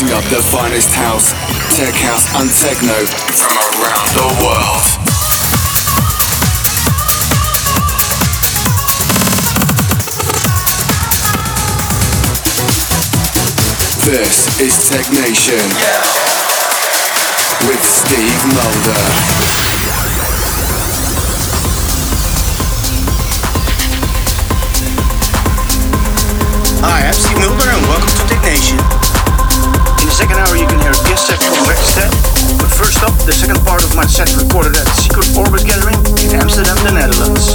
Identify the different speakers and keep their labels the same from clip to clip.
Speaker 1: mixing up the finest house, tech house, and techno from around the world. This is Technation with Steve Mulder.
Speaker 2: Hi, I'm Steve Mulder and welcome to Technation. Second hour you can hear. Guest set from Wex 10, but first up, the second part of my set recorded at Secret ORBIS Gathering in Amsterdam, the Netherlands.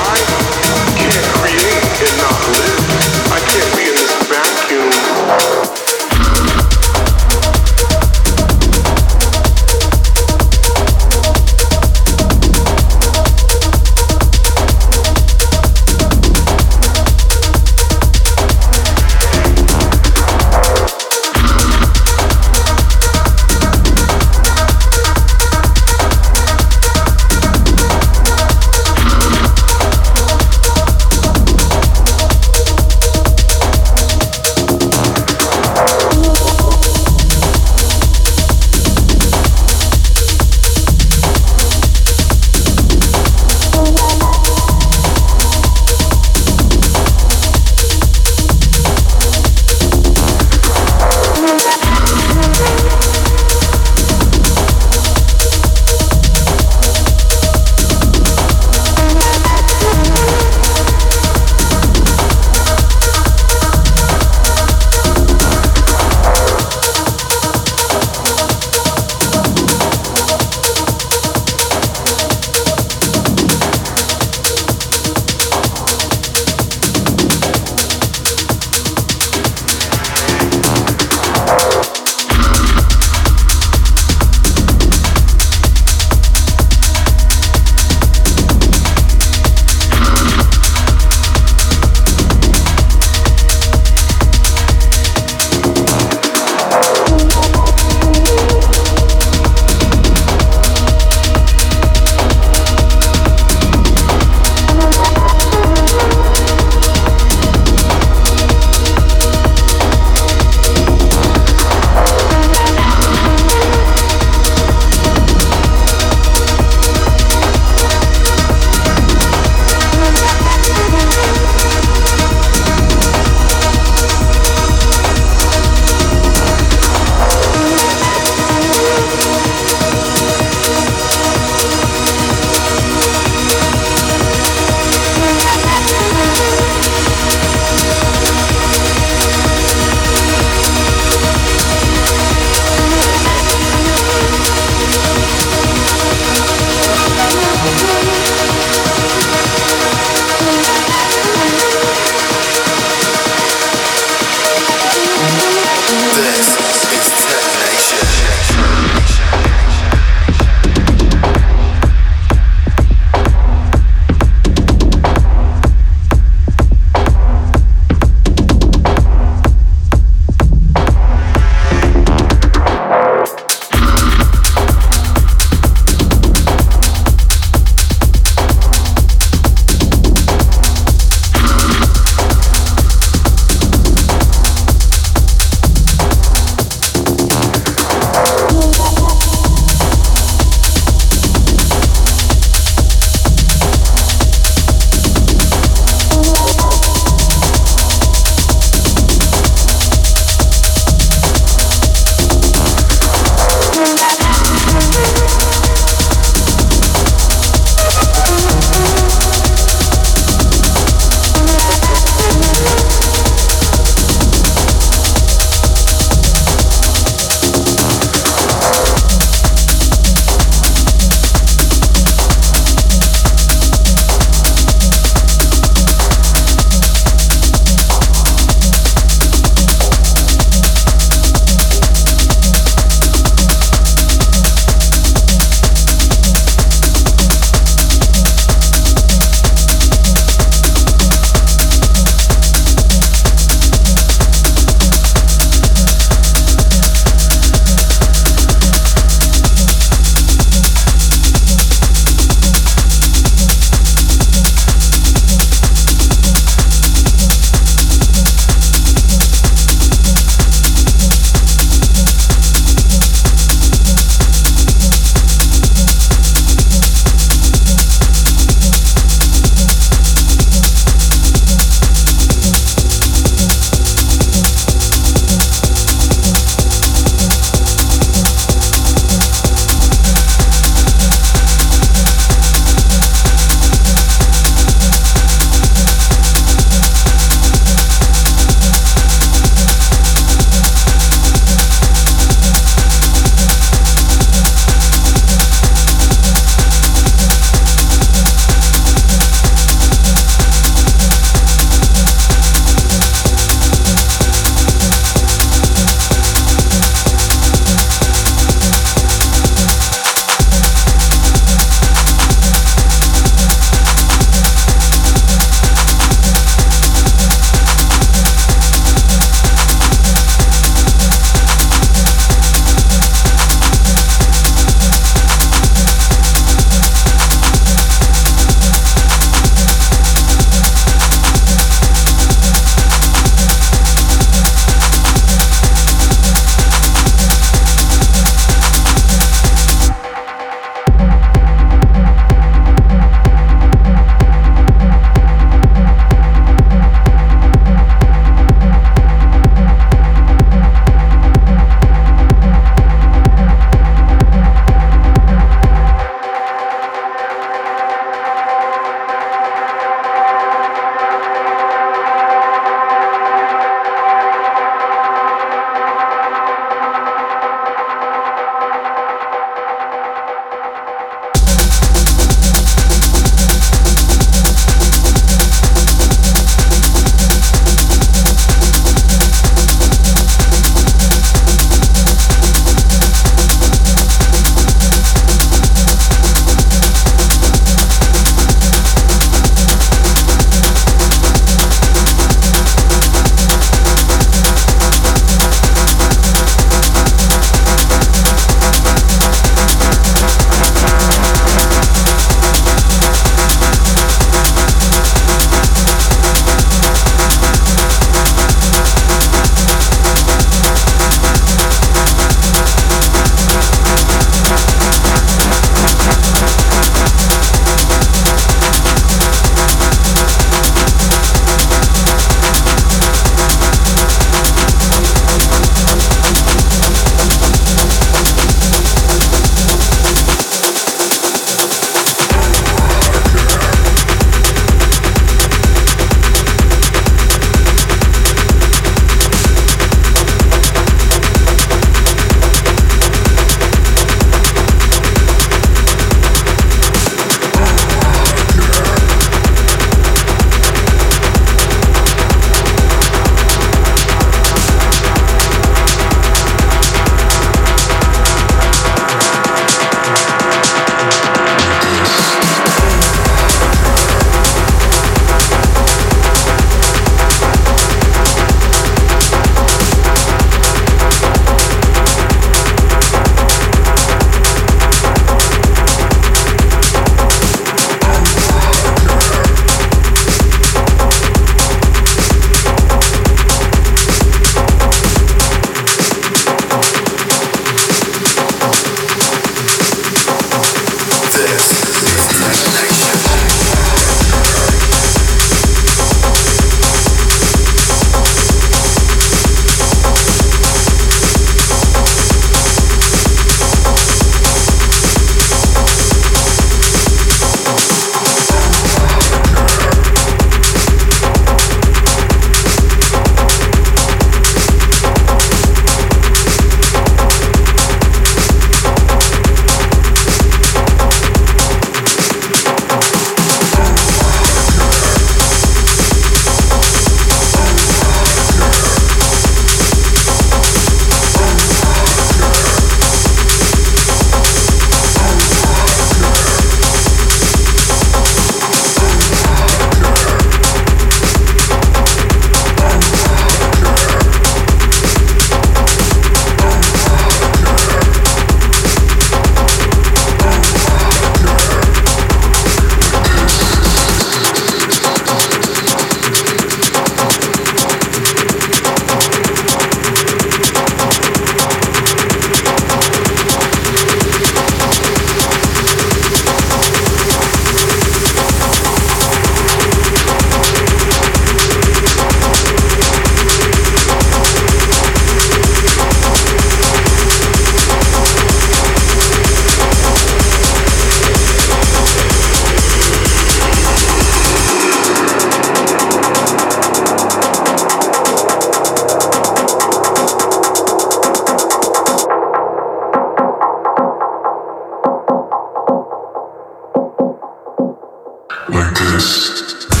Speaker 3: like this.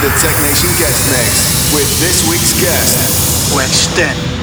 Speaker 3: the Technation guest mix with this week's guest, Wex 10.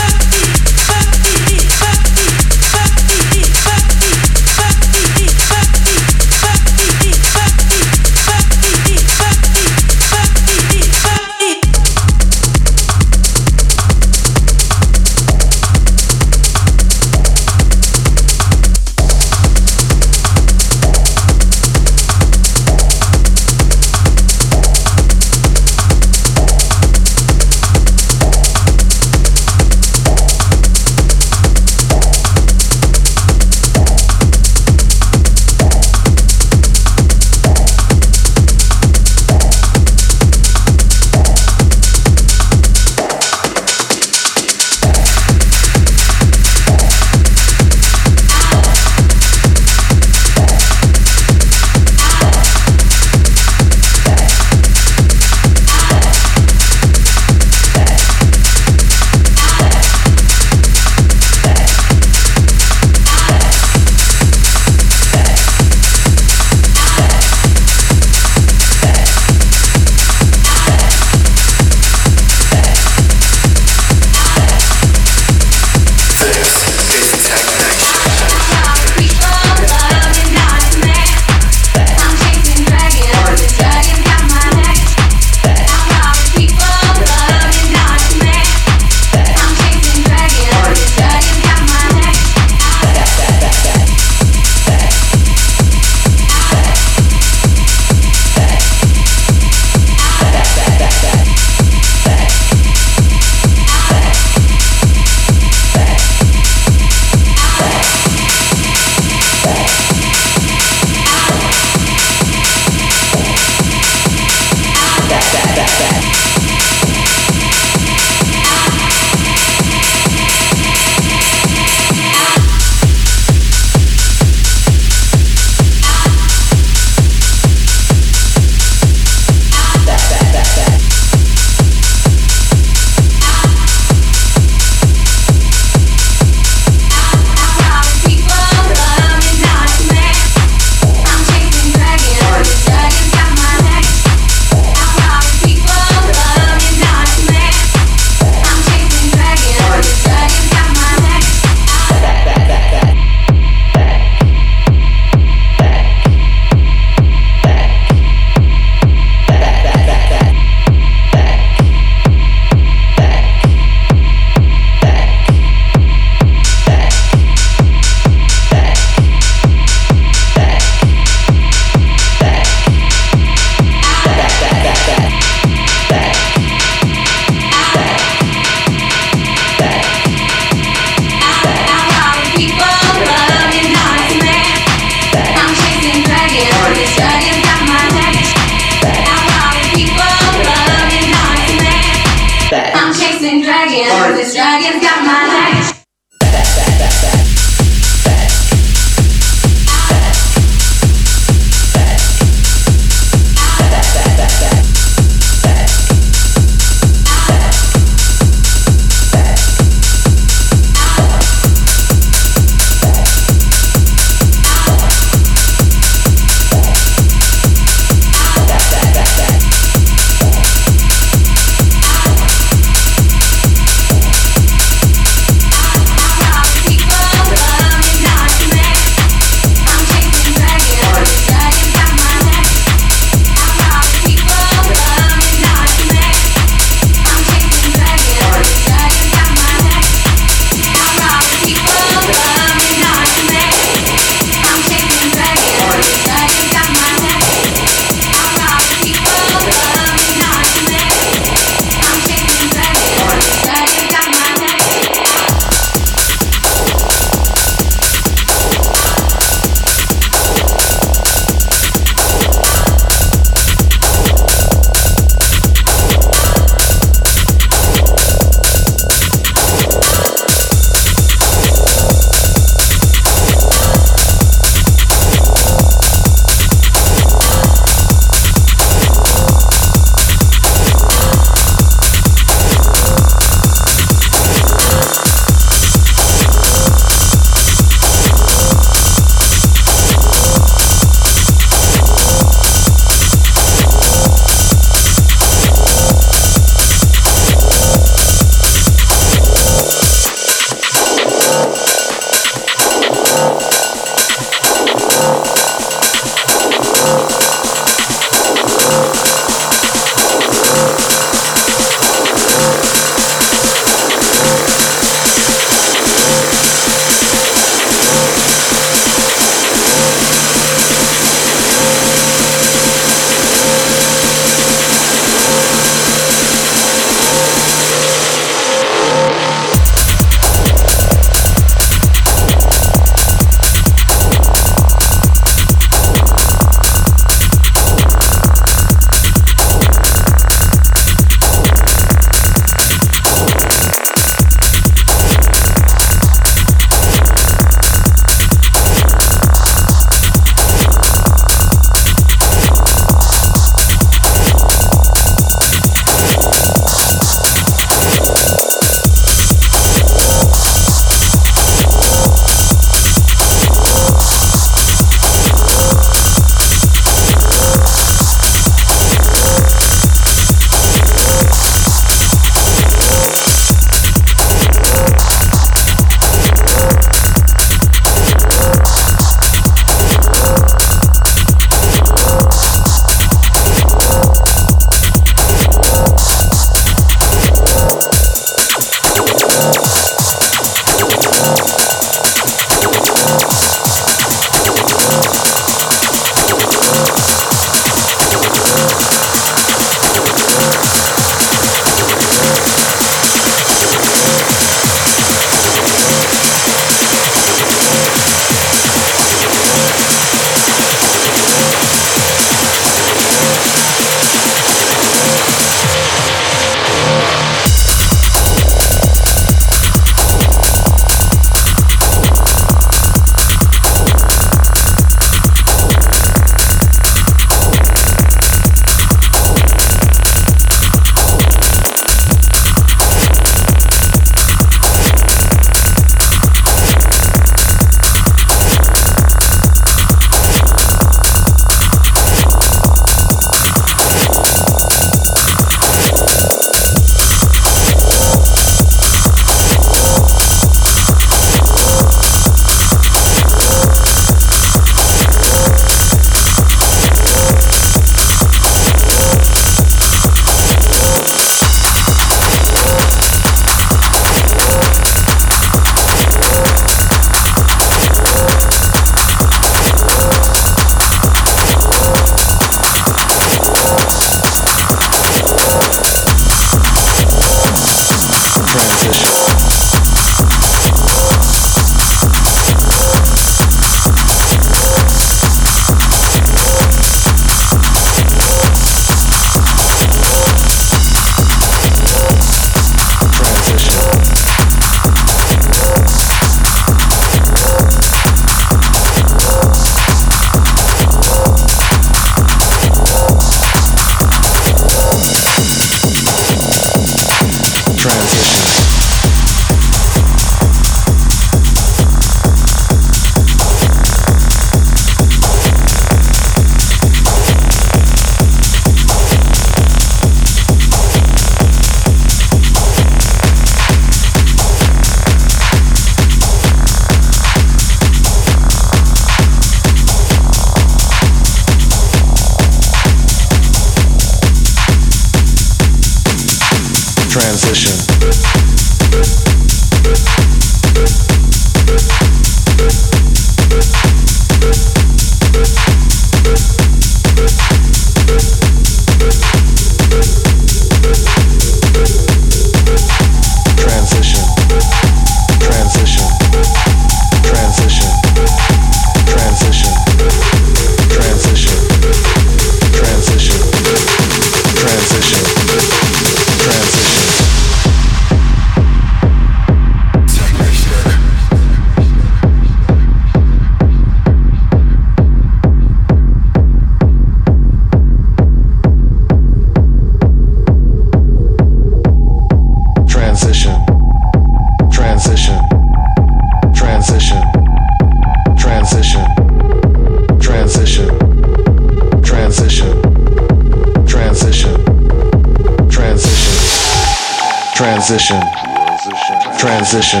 Speaker 1: Transition,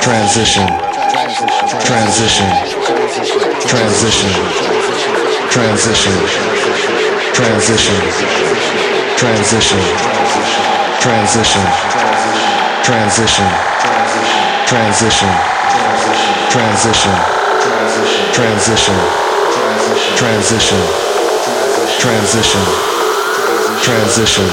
Speaker 1: transition, transition, transition, transition, transition, transition, transition, transition, transition, transition, transition, transition, transition, transition.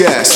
Speaker 1: podcast.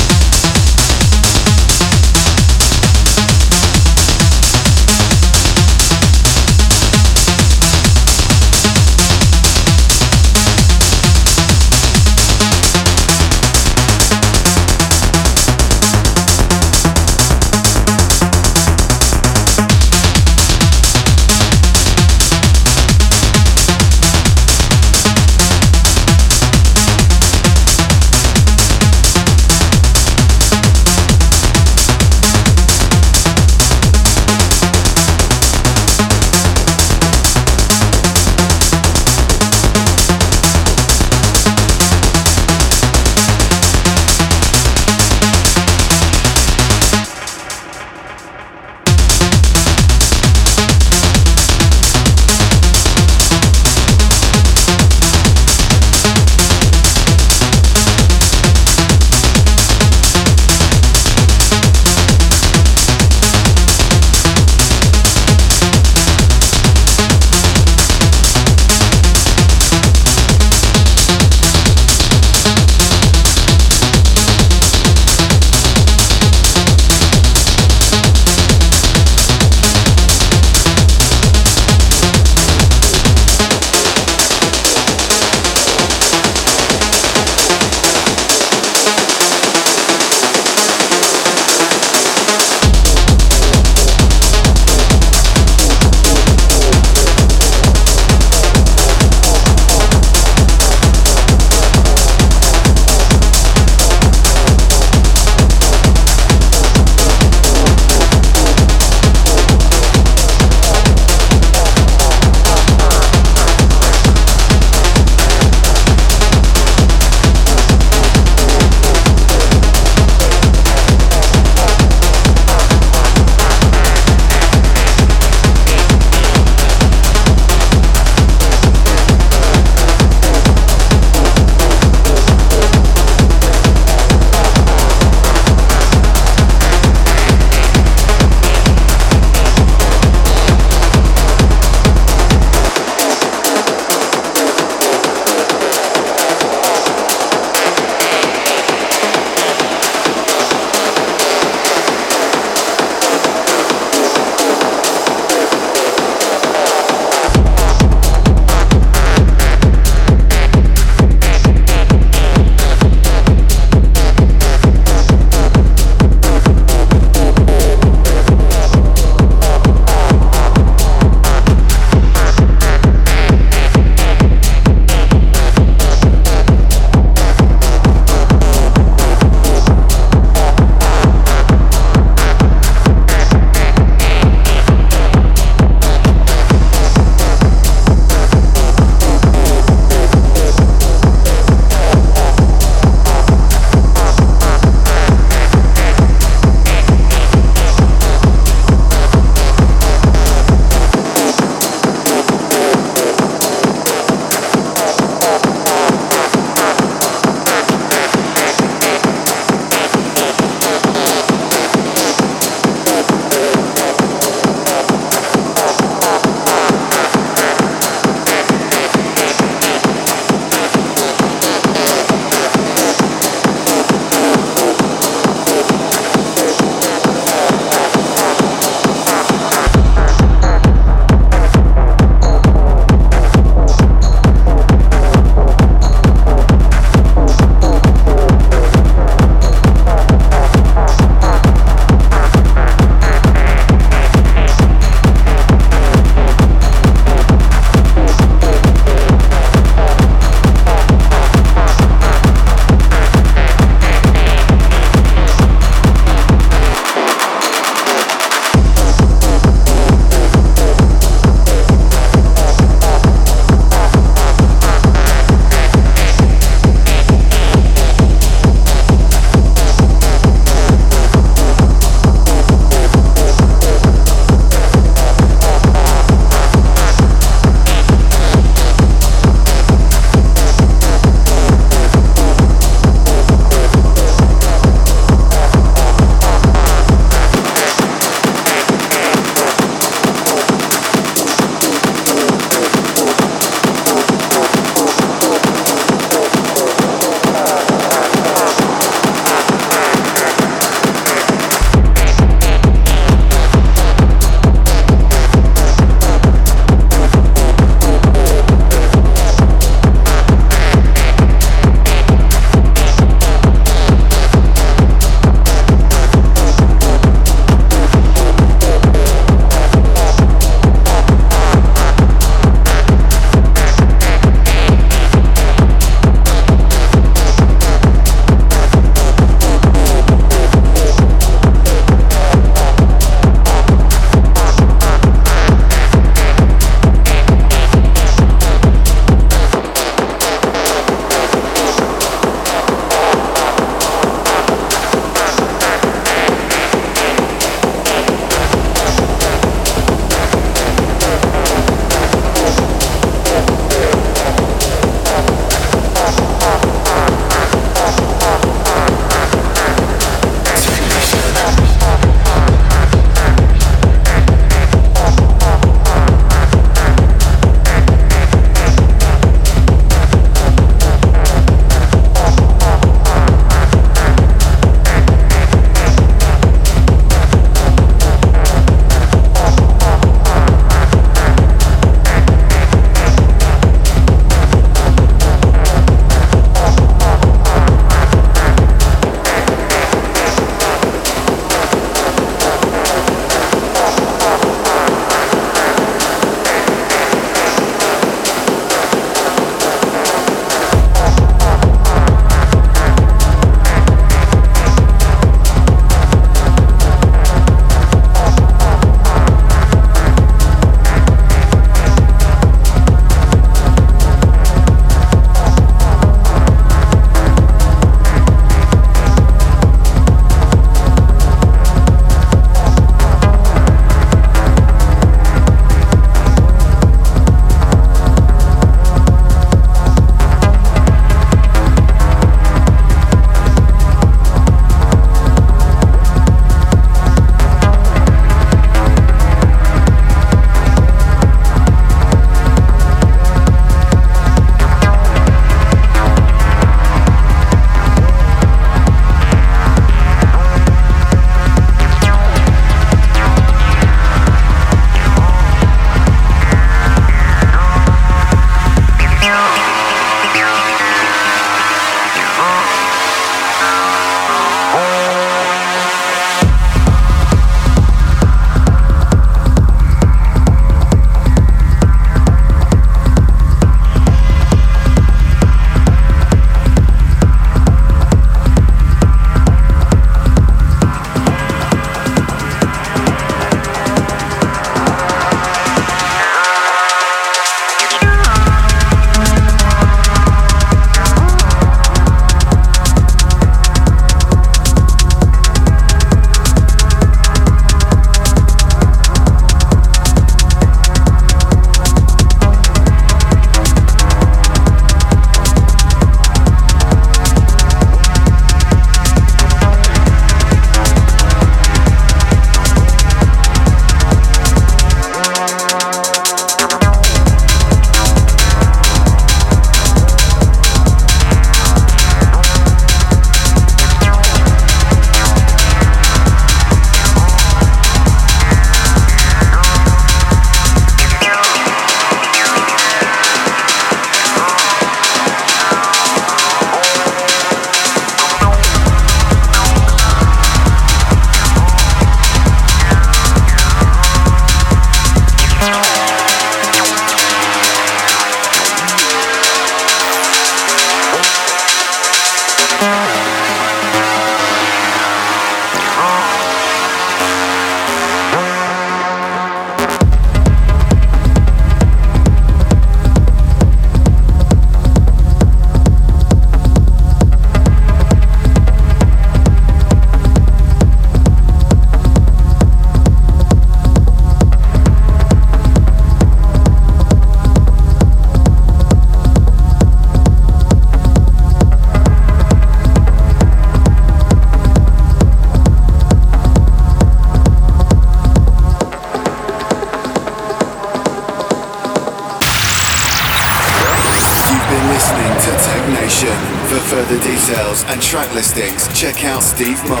Speaker 1: Track listings,